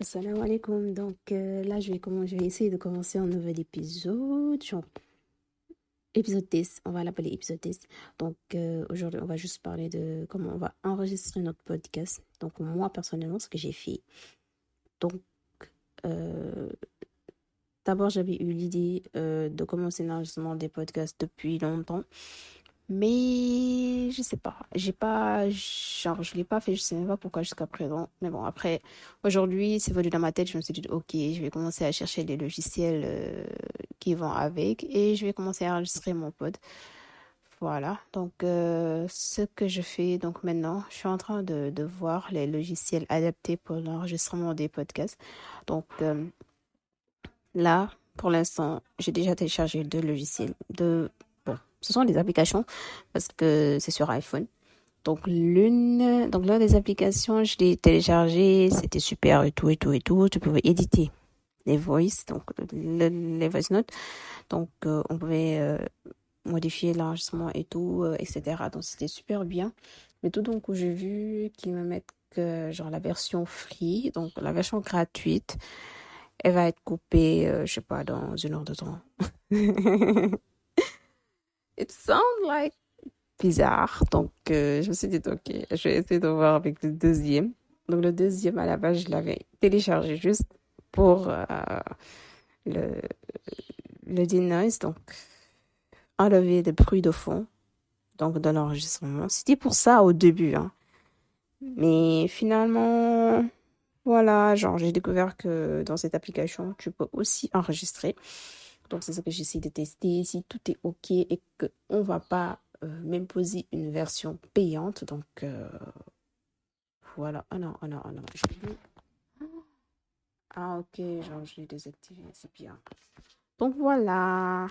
Assalamu alaikum. Donc euh, là, je vais, essayer de commencer un nouvel épisode. Épisode 10. On va l'appeler épisode 10. Donc euh, aujourd'hui, on va juste parler de comment on va enregistrer notre podcast. Donc moi, personnellement, ce que j'ai fait. Donc, euh, d'abord, j'avais eu l'idée de commencer l'enregistrement des podcasts depuis longtemps. Mais je sais pas, j'ai pas, genre, je l'ai pas fait, je sais même pas pourquoi jusqu'à présent. Mais bon, après, aujourd'hui, c'est venu dans ma tête, je me suis dit, ok, je vais commencer à chercher les logiciels euh, qui vont avec et je vais commencer à enregistrer mon pod. Voilà, donc euh, ce que je fais donc maintenant, je suis en train de, de voir les logiciels adaptés pour l'enregistrement des podcasts. Donc euh, là, pour l'instant, j'ai déjà téléchargé deux logiciels, deux ce sont des applications parce que c'est sur iPhone. Donc l'une, donc l'une des applications, je l'ai téléchargée, c'était super et tout et tout et tout. Tu pouvais éditer les voice, donc les voice notes. Donc euh, on pouvait euh, modifier l'enregistrement et tout, euh, etc. Donc c'était super bien. Mais tout donc j'ai vu qu'ils me mettent que genre la version free, donc la version gratuite, elle va être coupée, je sais pas, dans une heure de temps. it sounds like bizarre. Donc, euh, je me suis dit, ok, je vais essayer de voir avec le deuxième. Donc, le deuxième, à la base, je l'avais téléchargé juste pour euh, le, le denoise, donc enlever des bruits de fond, donc de l'enregistrement. C'était pour ça au début, hein. Mais finalement, voilà, genre, j'ai découvert que dans cette application, tu peux aussi enregistrer. Donc, c'est ça que j'essaie de tester. Si tout est OK et qu'on ne va pas euh, m'imposer une version payante. Donc, euh, voilà. Ah non, ah non, ah non. Ah, ok, genre, je l'ai désactivé. C'est bien. Donc, voilà.